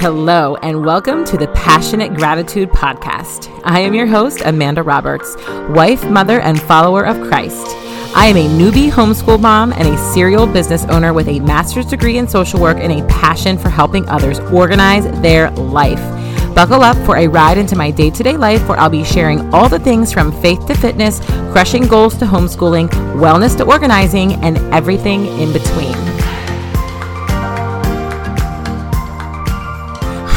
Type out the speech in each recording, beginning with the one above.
Hello, and welcome to the Passionate Gratitude Podcast. I am your host, Amanda Roberts, wife, mother, and follower of Christ. I am a newbie homeschool mom and a serial business owner with a master's degree in social work and a passion for helping others organize their life. Buckle up for a ride into my day to day life where I'll be sharing all the things from faith to fitness, crushing goals to homeschooling, wellness to organizing, and everything in between.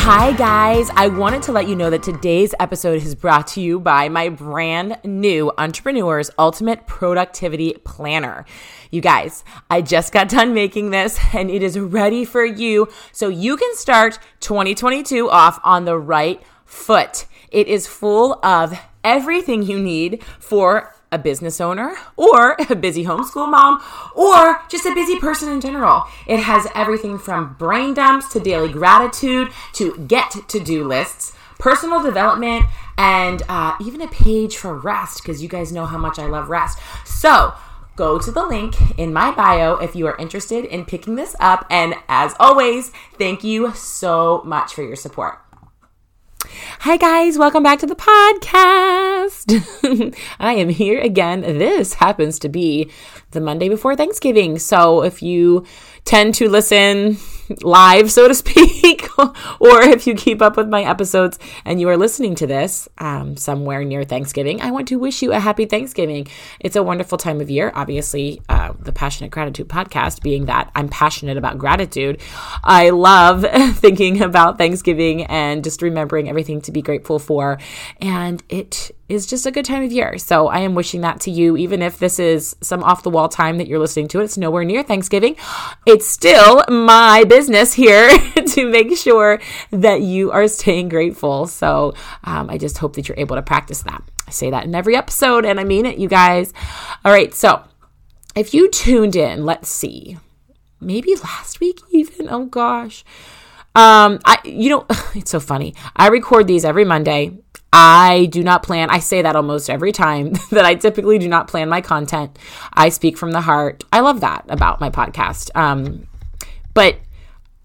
Hi, guys. I wanted to let you know that today's episode is brought to you by my brand new Entrepreneur's Ultimate Productivity Planner. You guys, I just got done making this and it is ready for you so you can start 2022 off on the right foot. It is full of everything you need for a business owner or a busy homeschool mom or just a busy person in general. It has everything from brain dumps to daily gratitude to get to do lists, personal development, and uh, even a page for rest because you guys know how much I love rest. So, go to the link in my bio if you are interested in picking this up. And as always, thank you so much for your support. Hi, guys, welcome back to the podcast. I am here again. This happens to be the Monday before Thanksgiving. So if you tend to listen live, so to speak, or if you keep up with my episodes and you are listening to this um, somewhere near Thanksgiving, I want to wish you a happy Thanksgiving. It's a wonderful time of year. Obviously, uh, the Passionate Gratitude podcast being that I'm passionate about gratitude. I love thinking about Thanksgiving and just remembering everything to be grateful for. And it is just a good time of year. So I am wishing that to you, even if this is some off the wall time that you're listening to it. It's nowhere near Thanksgiving. It's still my business here to make sure that you are staying grateful. So um, I just hope that you're able to practice that. I say that in every episode, and I mean it, you guys. All right. So if you tuned in, let's see, maybe last week even. Oh gosh. Um, I, you know, it's so funny. I record these every Monday I do not plan, I say that almost every time that I typically do not plan my content. I speak from the heart. I love that about my podcast. Um, but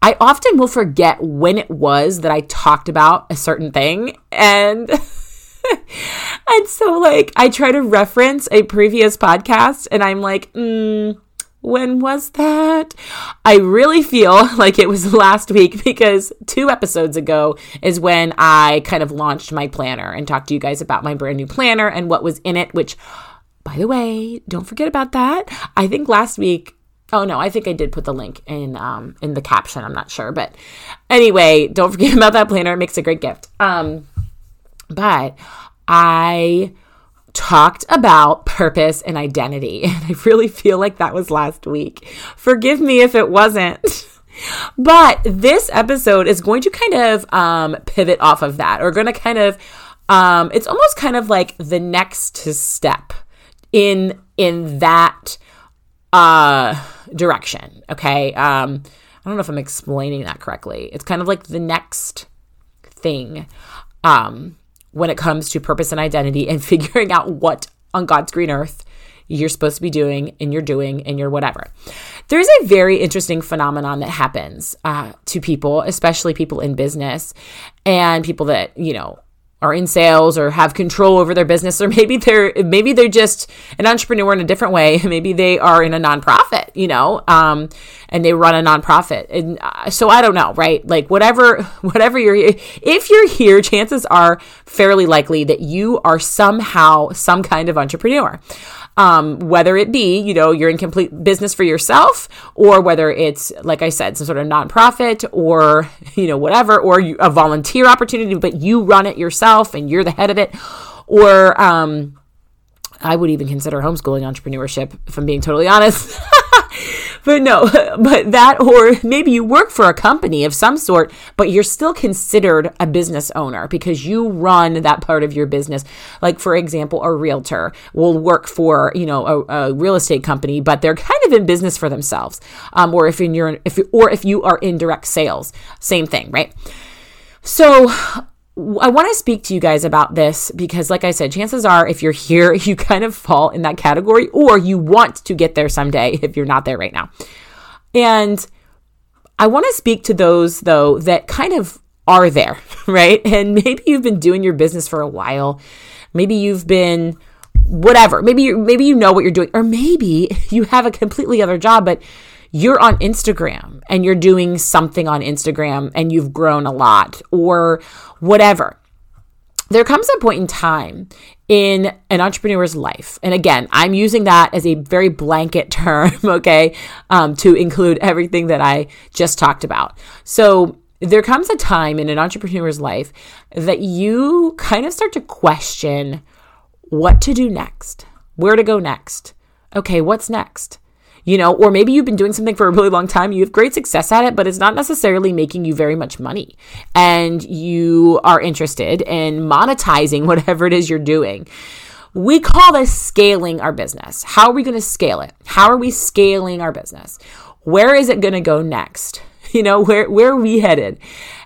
I often will forget when it was that I talked about a certain thing. And. and so, like, I try to reference a previous podcast, and I'm like, mm, when was that? I really feel like it was last week because two episodes ago is when I kind of launched my planner and talked to you guys about my brand new planner and what was in it, which, by the way, don't forget about that. I think last week Oh no, I think I did put the link in um, in the caption. I'm not sure, but anyway, don't forget about that planner. It makes a great gift. Um, but I talked about purpose and identity. And I really feel like that was last week. Forgive me if it wasn't. but this episode is going to kind of um, pivot off of that, or going to kind of, um, it's almost kind of like the next step in in that uh, direction. Okay, um, I don't know if I'm explaining that correctly. It's kind of like the next thing. Um, when it comes to purpose and identity and figuring out what on God's green earth you're supposed to be doing and you're doing and you're whatever. There's a very interesting phenomenon that happens uh, to people, especially people in business and people that, you know, are in sales or have control over their business or maybe they're maybe they're just an entrepreneur in a different way. Maybe they are in a nonprofit you know um, and they run a nonprofit. And uh, so i don't know right? Like whatever whatever you're if you're here chances are fairly likely that you are somehow some kind of entrepreneur um, whether it be, you know, you're in complete business for yourself, or whether it's, like I said, some sort of nonprofit or, you know, whatever, or you, a volunteer opportunity, but you run it yourself and you're the head of it, or, um, I would even consider homeschooling entrepreneurship, if I'm being totally honest. but no, but that, or maybe you work for a company of some sort, but you're still considered a business owner because you run that part of your business. Like, for example, a realtor will work for, you know, a, a real estate company, but they're kind of in business for themselves. Um, or if in your, if, or if you are in direct sales, same thing, right? So, I want to speak to you guys about this because, like I said, chances are if you're here, you kind of fall in that category or you want to get there someday if you're not there right now. And I want to speak to those, though, that kind of are there, right? And maybe you've been doing your business for a while. Maybe you've been whatever. Maybe you maybe you know what you're doing or maybe you have a completely other job but you're on Instagram and you're doing something on Instagram and you've grown a lot or whatever. There comes a point in time in an entrepreneur's life. And again, I'm using that as a very blanket term, okay, um, to include everything that I just talked about. So there comes a time in an entrepreneur's life that you kind of start to question what to do next, where to go next. Okay, what's next? You know, or maybe you've been doing something for a really long time, you have great success at it, but it's not necessarily making you very much money. And you are interested in monetizing whatever it is you're doing. We call this scaling our business. How are we going to scale it? How are we scaling our business? Where is it going to go next? You know, where where are we headed?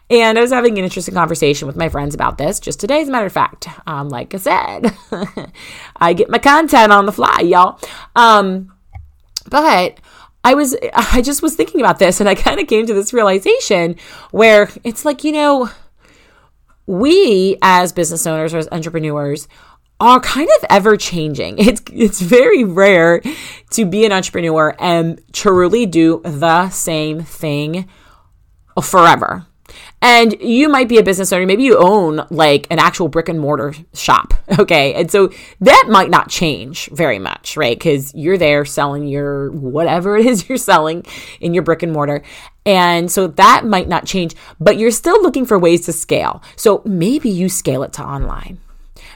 And I was having an interesting conversation with my friends about this just today, as a matter of fact. Um, like I said, I get my content on the fly, y'all. Um, but I was, I just was thinking about this and I kind of came to this realization where it's like, you know, we as business owners or as entrepreneurs are kind of ever changing. It's it's very rare to be an entrepreneur and truly do the same thing forever. And you might be a business owner, maybe you own like an actual brick and mortar shop. Okay. And so that might not change very much, right? Because you're there selling your whatever it is you're selling in your brick and mortar. And so that might not change, but you're still looking for ways to scale. So maybe you scale it to online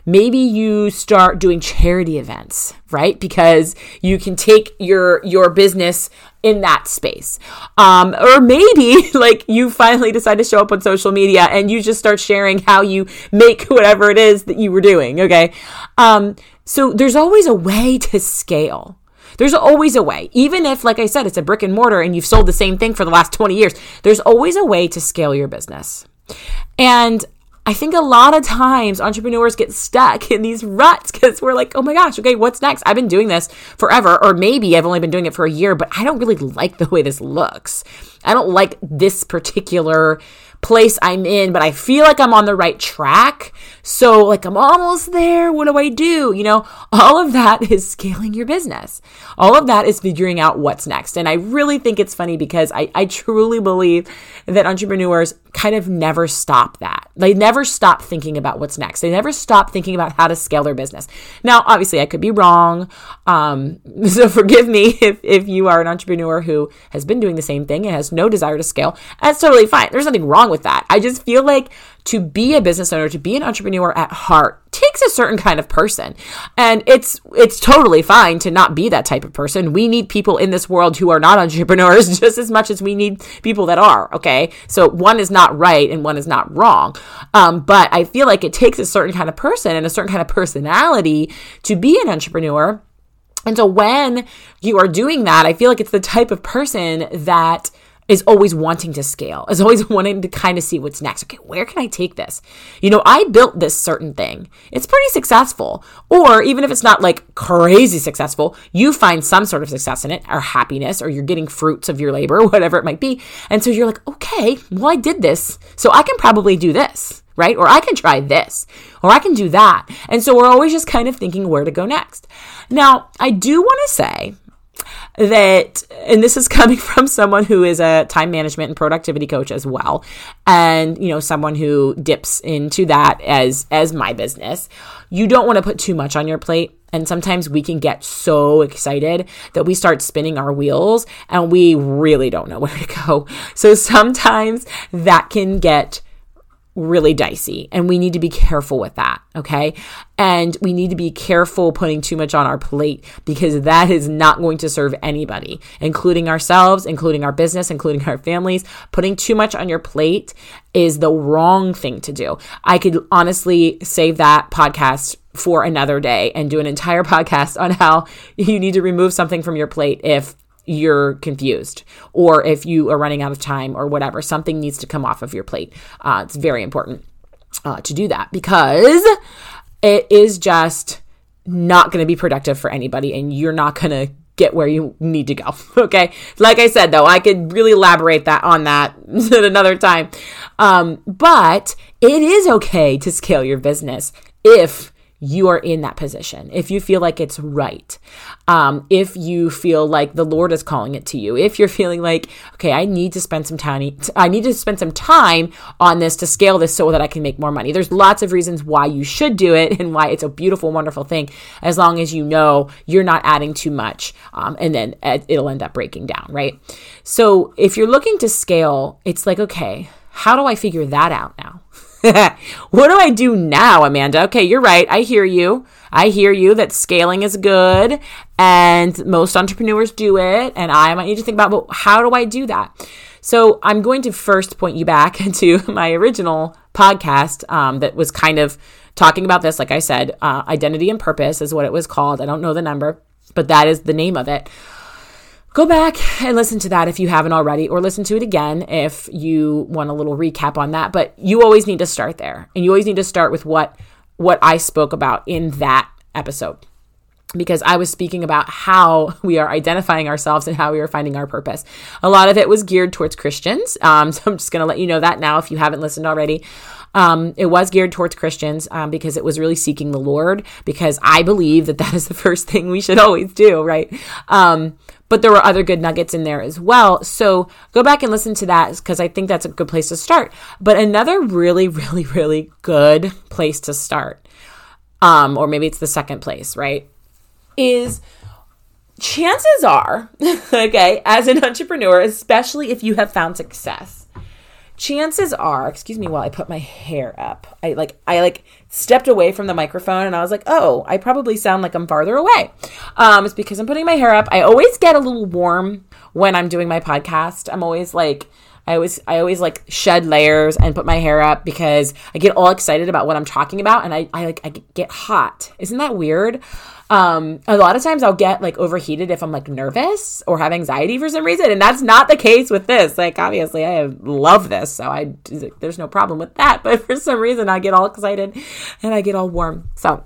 maybe you start doing charity events right because you can take your your business in that space um, or maybe like you finally decide to show up on social media and you just start sharing how you make whatever it is that you were doing okay um, so there's always a way to scale there's always a way. Even if, like I said, it's a brick and mortar and you've sold the same thing for the last 20 years, there's always a way to scale your business. And I think a lot of times entrepreneurs get stuck in these ruts because we're like, oh my gosh, okay, what's next? I've been doing this forever, or maybe I've only been doing it for a year, but I don't really like the way this looks. I don't like this particular place I'm in, but I feel like I'm on the right track. So, like, I'm almost there. What do I do? You know, all of that is scaling your business. All of that is figuring out what's next. And I really think it's funny because I, I truly believe that entrepreneurs kind of never stop that. They never stop thinking about what's next. They never stop thinking about how to scale their business. Now, obviously, I could be wrong. Um, so, forgive me if, if you are an entrepreneur who has been doing the same thing and has no desire to scale. That's totally fine. There's nothing wrong with that. I just feel like to be a business owner, to be an entrepreneur at heart takes a certain kind of person. And it's it's totally fine to not be that type of person. We need people in this world who are not entrepreneurs just as much as we need people that are, okay? So one is not right and one is not wrong. Um, but I feel like it takes a certain kind of person and a certain kind of personality to be an entrepreneur. And so when you are doing that, I feel like it's the type of person that is always wanting to scale, is always wanting to kind of see what's next. Okay, where can I take this? You know, I built this certain thing. It's pretty successful. Or even if it's not like crazy successful, you find some sort of success in it or happiness or you're getting fruits of your labor, whatever it might be. And so you're like, okay, well, I did this. So I can probably do this. Right? Or I can try this, or I can do that. And so we're always just kind of thinking where to go next. Now, I do want to say that and this is coming from someone who is a time management and productivity coach as well and you know someone who dips into that as as my business. You don't want to put too much on your plate and sometimes we can get so excited that we start spinning our wheels and we really don't know where to go. So sometimes that can get really dicey and we need to be careful with that okay? And we need to be careful putting too much on our plate because that is not going to serve anybody including ourselves including our business including our families. Putting too much on your plate is the wrong thing to do. I could honestly save that podcast for another day and do an entire podcast on how you need to remove something from your plate if you're confused or if you are running out of time or whatever, something needs to come off of your plate. Uh, it's very important uh, to do that because it is just not going to be productive for anybody and you're not going to get where you need to go. Okay. Like I said, though, I could really elaborate that on that at another time. Um, but it is okay to scale your business if you are in that position, if you feel like it's right, um, if you feel like the Lord is calling it to you, if you're feeling like, okay, I need to spend some time, I need to spend some time on this to scale this so that I can make more money. There's lots of reasons why you should do it and why it's a beautiful, wonderful thing, as long as you know you're not adding too much, um, and then it'll end up breaking down, right? So if you're looking to scale, it's like, okay, how do I figure that out now? what do I do now, Amanda? Okay, you're right. I hear you. I hear you that scaling is good and most entrepreneurs do it. And I might need to think about, well, how do I do that? So I'm going to first point you back to my original podcast um, that was kind of talking about this. Like I said, uh, identity and purpose is what it was called. I don't know the number, but that is the name of it go back and listen to that if you haven't already, or listen to it again if you want a little recap on that. But you always need to start there, and you always need to start with what what I spoke about in that episode. Because I was speaking about how we are identifying ourselves and how we are finding our purpose. A lot of it was geared towards Christians. Um, so I'm just going to let you know that now if you haven't listened already. Um, it was geared towards Christians um, because it was really seeking the Lord, because I believe that that is the first thing we should always do, right? But there were other good nuggets in there as well. So go back and listen to that because I think that's a good place to start. But another really, really, really good place to start, um, or maybe it's the second place, right? Is chances are, okay, as an entrepreneur, especially if you have found success, chances are, excuse me while I put my hair up. I like I like stepped away from the microphone and I was like, "Oh, I probably sound like I'm farther away." Um it's because I'm putting my hair up. I always get a little warm when I'm doing my podcast. I'm always like I always I always like shed layers and put my hair up because I get all excited about what I'm talking about and I, I like I get hot. Isn't that weird? Um, a lot of times I'll get like overheated if I'm like nervous or have anxiety for some reason, and that's not the case with this. Like obviously I love this, so I there's no problem with that. But for some reason I get all excited and I get all warm. So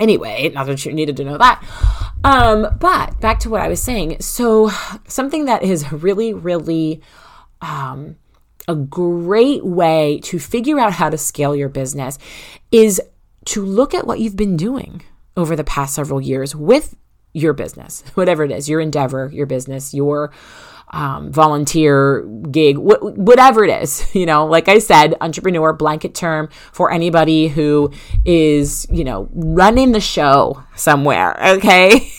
anyway, not that you needed to know that. Um, but back to what I was saying. So something that is really, really um, a great way to figure out how to scale your business is to look at what you've been doing over the past several years with your business, whatever it is, your endeavor, your business, your um, volunteer gig, wh- whatever it is. You know, like I said, entrepreneur blanket term for anybody who is, you know, running the show somewhere, okay,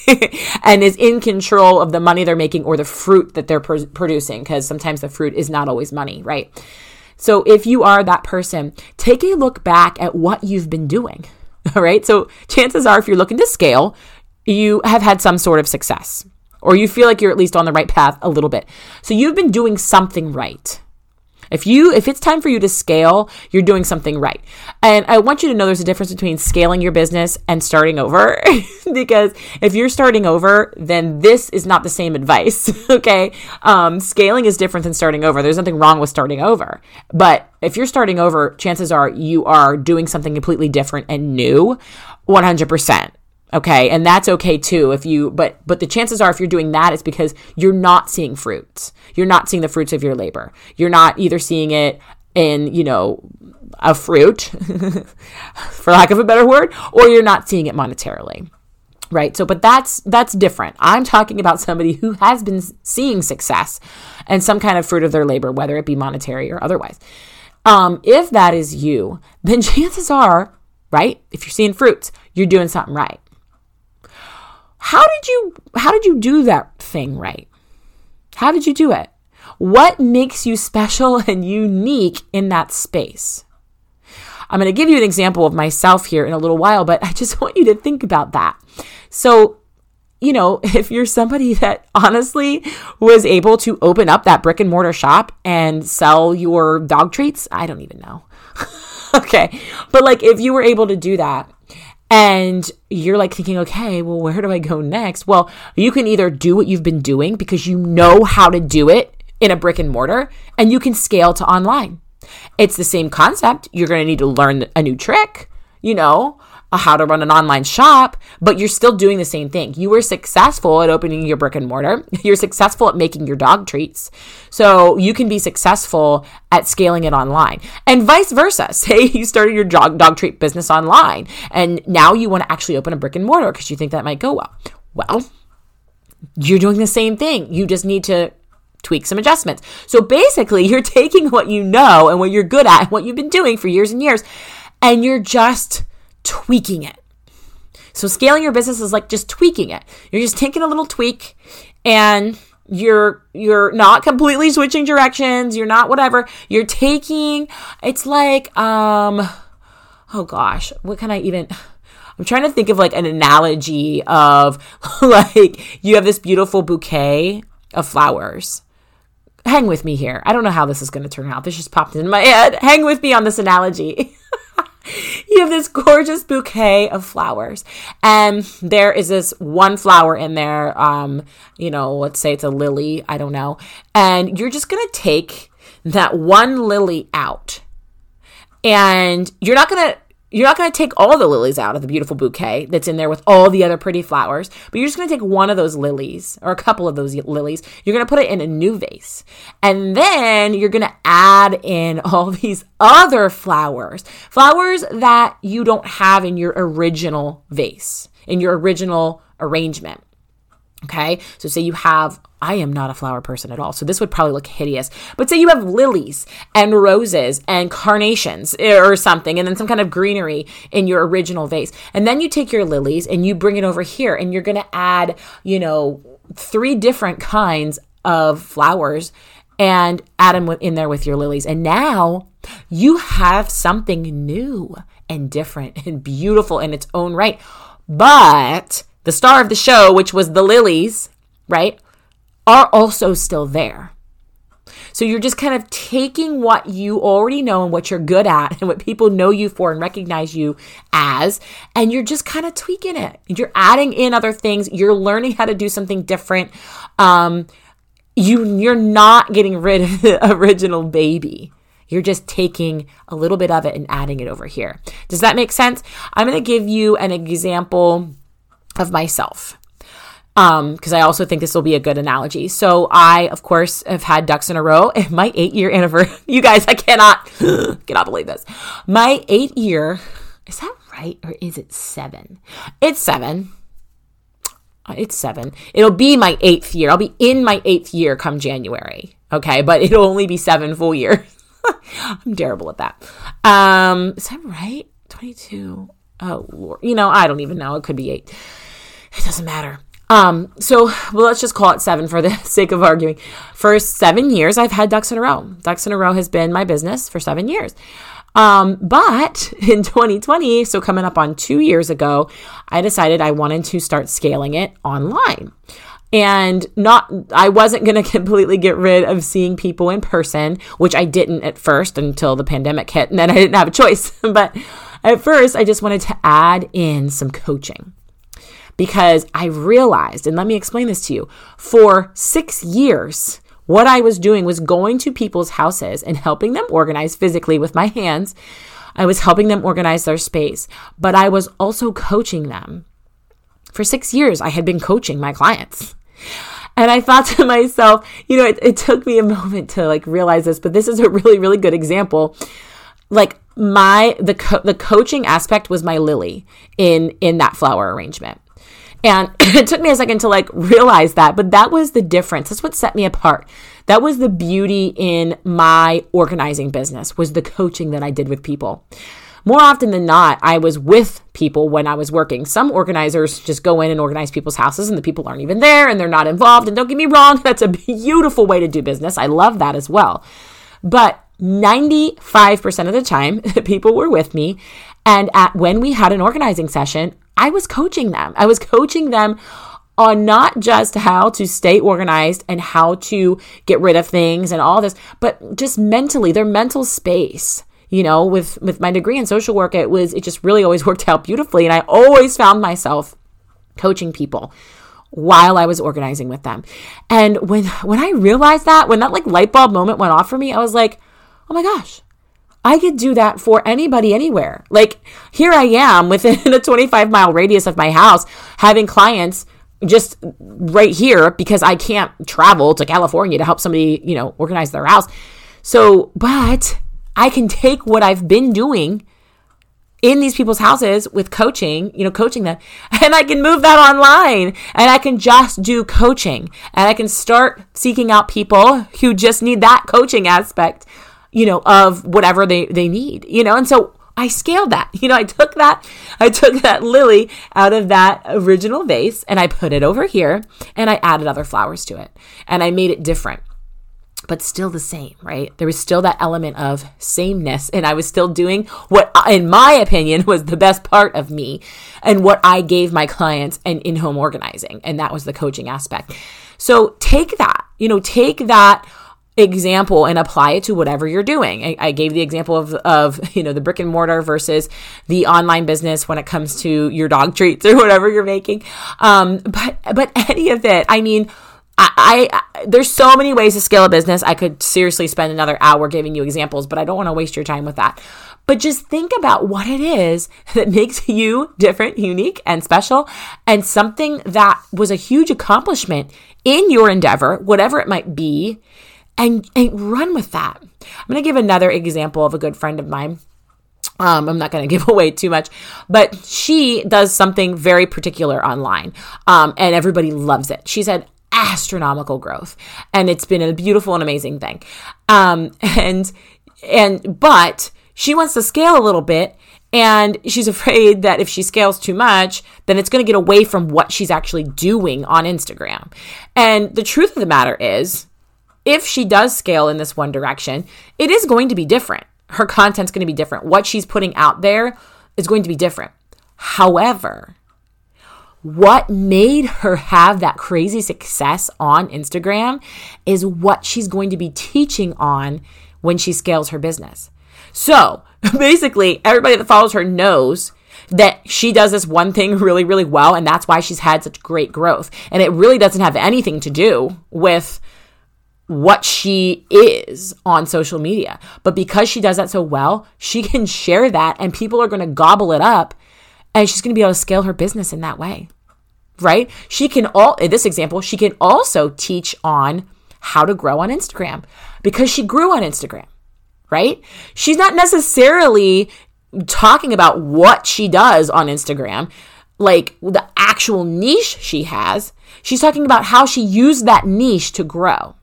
and is in control of the money they're making or the fruit that they're pr- producing, because sometimes the fruit is not always money, right? So if you are that person, take a look back at what you've been doing. All right. So chances are, if you're looking to scale, you have had some sort of success or you feel like you're at least on the right path a little bit. So you've been doing something right. If you if it's time for you to scale, you're doing something right. And I want you to know there's a difference between scaling your business and starting over because if you're starting over, then this is not the same advice, okay? Um, scaling is different than starting over. There's nothing wrong with starting over. But if you're starting over, chances are you are doing something completely different and new 100% okay and that's okay too if you but but the chances are if you're doing that it's because you're not seeing fruits. You're not seeing the fruits of your labor. You're not either seeing it in you know a fruit for lack of a better word or you're not seeing it monetarily right? So but that's that's different. I'm talking about somebody who has been seeing success and some kind of fruit of their labor whether it be monetary or otherwise. Um, if that is you then chances are right if you're seeing fruits you're doing something right how did you how did you do that thing right? How did you do it? What makes you special and unique in that space? I'm going to give you an example of myself here in a little while, but I just want you to think about that. So, you know, if you're somebody that honestly was able to open up that brick and mortar shop and sell your dog treats, I don't even know. okay. But like if you were able to do that and you're like thinking, okay, well, where do I go next? Well, you can either do what you've been doing because you know how to do it in a brick and mortar, and you can scale to online. It's the same concept. You're going to need to learn a new trick, you know, how to run an online shop, but you're still doing the same thing. You were successful at opening your brick and mortar. You're successful at making your dog treats. So you can be successful at scaling it online and vice versa. Say you started your dog, dog treat business online and now you want to actually open a brick and mortar because you think that might go well. Well, you're doing the same thing. You just need to tweak some adjustments. So basically, you're taking what you know and what you're good at, and what you've been doing for years and years, and you're just tweaking it. So scaling your business is like just tweaking it. You're just taking a little tweak and you're you're not completely switching directions, you're not whatever. You're taking it's like um oh gosh, what can I even I'm trying to think of like an analogy of like you have this beautiful bouquet of flowers. Hang with me here. I don't know how this is going to turn out. This just popped into my head. Hang with me on this analogy. you have this gorgeous bouquet of flowers. And there is this one flower in there um you know let's say it's a lily i don't know. And you're just gonna take that one lily out. And you're not gonna you're not going to take all the lilies out of the beautiful bouquet that's in there with all the other pretty flowers, but you're just going to take one of those lilies or a couple of those lilies. You're going to put it in a new vase. And then you're going to add in all these other flowers, flowers that you don't have in your original vase, in your original arrangement. Okay. So say you have, I am not a flower person at all. So this would probably look hideous. But say you have lilies and roses and carnations eh, or something, and then some kind of greenery in your original vase. And then you take your lilies and you bring it over here and you're to add, you know, three different kinds of flowers and add them in there with your lilies. And now you have something new and different and beautiful in its own right. But the star of the show, which was the lilies, right, are also still there. So you're just kind of taking what you already know and what you're good at and what people know you for and recognize you as, and you're just kind of tweaking it. You're adding in other things. You're learning how to do something different. Um, you you're not getting rid of the original baby. You're just taking a little bit of it and adding it over here. Does that make sense? I'm going to give you an example of myself. Um, because I also think this will be a good analogy. So I, of course, have had ducks in a row. My eight year anniversary, you guys, I cannot, cannot believe this. My eight year, is that right? Or is it seven? It's seven. Uh, it's seven. It'll be my eighth year. I'll be in my eighth year come January. Okay. But it'll only be seven full years. I'm terrible at that. Um, is that right? 22. Oh, Lord. You know, I don't even know. It could be eight. It doesn't matter. Um, so well, let's just call it seven for the sake of arguing. For seven years, I've had ducks in a row. Ducks in a row has been my business for seven years. Um, but in 2020, so coming up on two years ago, I decided I wanted to start scaling it online. And not, I wasn't going to completely get rid of seeing people in person, which I didn't at first until the pandemic hit. And then I didn't have a choice. but at first, I just wanted to add in some coaching because I realized, and let me explain this to you, for six years, what I was doing was going to people's houses and helping them organize physically with my hands. I was helping them organize their space, but I was also coaching them. For six years, I had been coaching my clients. And I thought to myself, you know, it, it took me a moment to like realize this, but this is a really, really good example. Like my the co- the coaching aspect was my lily in in that flower arrangement and it took me a second to like realize that, but that was the difference. That's what set me apart. That was the beauty in my organizing business was the coaching that I did with people. More often than not, I was with people when I was working. Some organizers just go in and organize people's houses and the people aren't even there and they're not involved. And don't get me wrong, that's a beautiful way to do business. I love that as well. But 95% of the time, people were with me. And at when we had an organizing session, I was coaching them. I was coaching them on not just how to stay organized and how to get rid of things and all this, but just mentally, their mental space. You know, with with my degree in social work, it was it just really always worked out beautifully, and I always found myself coaching people while I was organizing with them. And when when I realized that, when that like light bulb moment went off for me, I was like, "Oh my gosh. I could do that for anybody anywhere. Like here I am within a 25 mile radius of my house having clients just right here because I can't travel to California to help somebody, you know, organize their house. So, but I can take what I've been doing in these people's houses with coaching, you know, coaching them, and I can move that online and I can just do coaching and I can start seeking out people who just need that coaching aspect, you know, of whatever they, they need, you know, and so I scaled that. You know, I took that, I took that lily out of that original vase and I put it over here and I added other flowers to it and I made it different but still the same, right? There was still that element of sameness, and I was still doing what, in my opinion, was the best part of me and what I gave my clients and in home organizing, and that was the coaching aspect. So take that, you know, take that example and apply it to whatever you're doing. I, I, gave the example of, of, you know, the brick and mortar versus the online business when it comes to your dog treats or whatever you're making. Um, but, but any of it, I mean, I, I, there's so many ways to scale a business. I could seriously spend another hour giving you examples, but I don't want to waste your time with that. But just think about what it is that makes you different, unique, and special, and something that was a huge accomplishment in your endeavor, whatever it might be, and, and run with that. I'm going to give another example of a good friend of mine. Um, I'm not going to give away too much, but she does something very particular online, um, and everybody loves it. She's had astronomical growth and it's been a beautiful and amazing thing um and and but she wants to scale a little bit and she's afraid that if she scales too much then it's going to get away from what she's actually doing on Instagram and the truth of the matter is if she does scale in this one direction it is going to be different her content's going to be different what she's putting out there is going to be different however what made her have that crazy success on Instagram is what she's going to be teaching on when she scales her business. So basically, everybody that follows her knows that she does this one thing really, really well, and that's why she's had such great growth. And it really doesn't have anything to do with what she is on social media. But because she does that so well, she can share that and people are going to gobble it up and she's going to be able to scale her business in that way right? She can all in this example, she can also teach on how to grow on Instagram because she grew on Instagram, right? She's not necessarily talking about what she does on Instagram, like the actual niche she has. She's talking about how she used that niche to grow,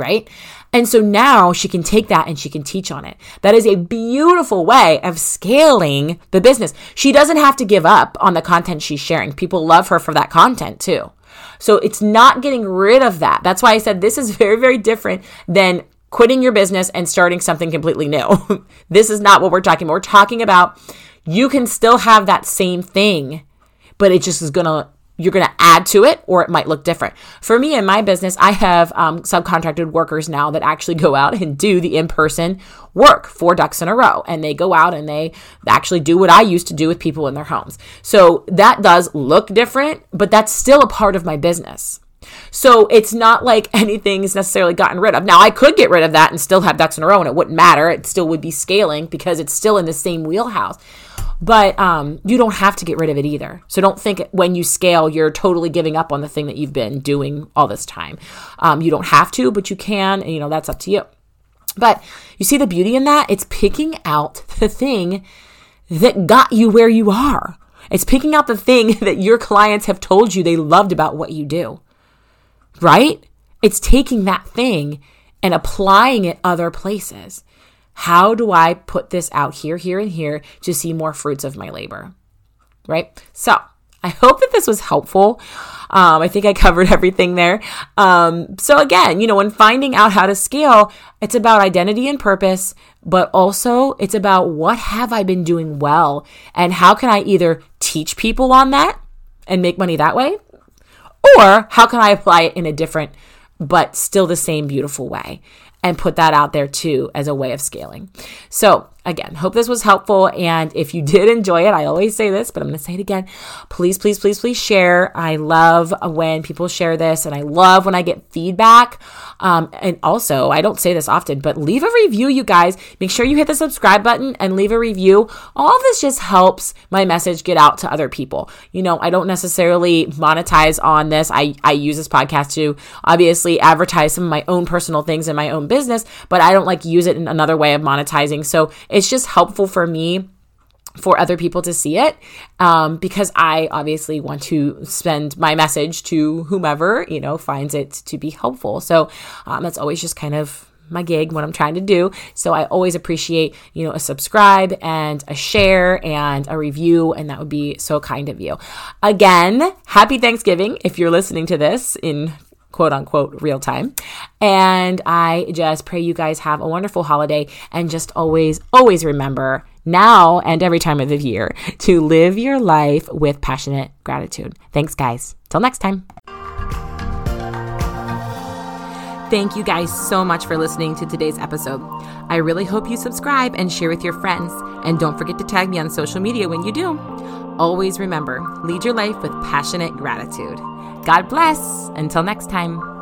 right? And so now she can take that and she can teach on it. That is a beautiful way of scaling the business. She doesn't have to give up on the content she's sharing. People love her for that content too. So it's not getting rid of that. That's why I said this is very, very different than quitting your business and starting something completely new. this is not what we're talking about. We're talking about you can still have that same thing, but it just is going to you're going to add to it or it might look different. For me in my business, I have um, subcontracted workers now that actually go out and do the in person work for ducks in a row. And they go out and they actually do what I used to do with people in their homes. So that does look different, but that's still a part of my business. So it's not like anything's necessarily gotten rid of. Now I could get rid of that and still have ducks in a row and it wouldn't matter. It still would be scaling because it's still in the same wheelhouse but um, you don't have to get rid of it either. So don't think when you scale, you're totally giving up on the thing that you've been doing all this time. Um, you don't have to, but you can, and you know, that's up to you. But you see the beauty in that? It's picking out the thing that got you where you are. It's picking out the thing that your clients have told you they loved about what you do, right? It's taking that thing and applying it other places. How do I put this out here, here, and here to see more fruits of my labor? Right? So, I hope that this was helpful. Um, I think I covered everything there. Um, so, again, you know, when finding out how to scale, it's about identity and purpose, but also it's about what have I been doing well and how can I either teach people on that and make money that way, or how can I apply it in a different but still the same beautiful way and put that out there too as a way of scaling. So again, hope this was helpful. And if you did enjoy it, I always say this, but I'm going to say it again. Please, please, please, please share. I love when people share this and I love when I get feedback. Um, and also, I don't say this often, but leave a review, you guys. Make sure you hit the subscribe button and leave a review. All of this just helps my message get out to other people. You know, I don't necessarily monetize on this. I, I use this podcast to obviously advertise some of my own personal things in my own business, but I don't like use it in another way of monetizing. So it's just helpful for me for other people to see it um, because I obviously want to send my message to whomever you know finds it to be helpful. So um, that's always just kind of my gig, what I'm trying to do. So I always appreciate, you know, a subscribe and a share and a review, and that would be so kind of you. Again, happy Thanksgiving if you're listening to this in quote unquote real time. And I just pray you guys have a wonderful holiday and just always, always remember now and every time of the year to live your life with passionate gratitude. Thanks, guys. Till next time. Thank you guys so much for listening to today's episode. I really hope you subscribe and share with your friends. And don't forget to tag me on social media when you do. Always remember lead your life with passionate gratitude. God bless. Until next time.